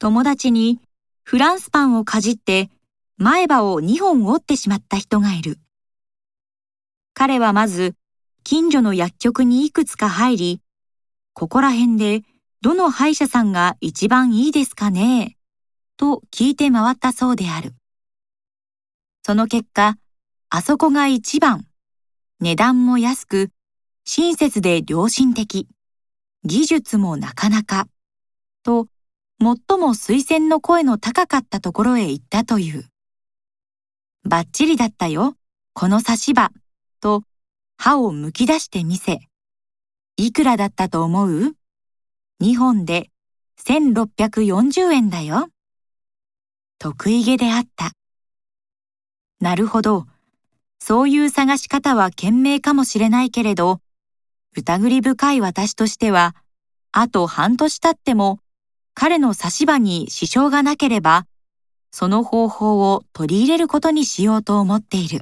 友達にフランスパンをかじって前歯を2本折ってしまった人がいる。彼はまず近所の薬局にいくつか入り、ここら辺でどの歯医者さんが一番いいですかねと聞いて回ったそうである。その結果、あそこが一番、値段も安く、親切で良心的、技術もなかなか、と、最も推薦の声の高かったところへ行ったという。バッチリだったよ、この差し歯、と、歯をむき出してみせ、いくらだったと思う？2本で1640円だよ。得意げであった。なるほど。そういう探し方は賢明かもしれないけれど、疑り深い私としては、あと半年経っても、彼の差し歯に支障がなければ、その方法を取り入れることにしようと思っている。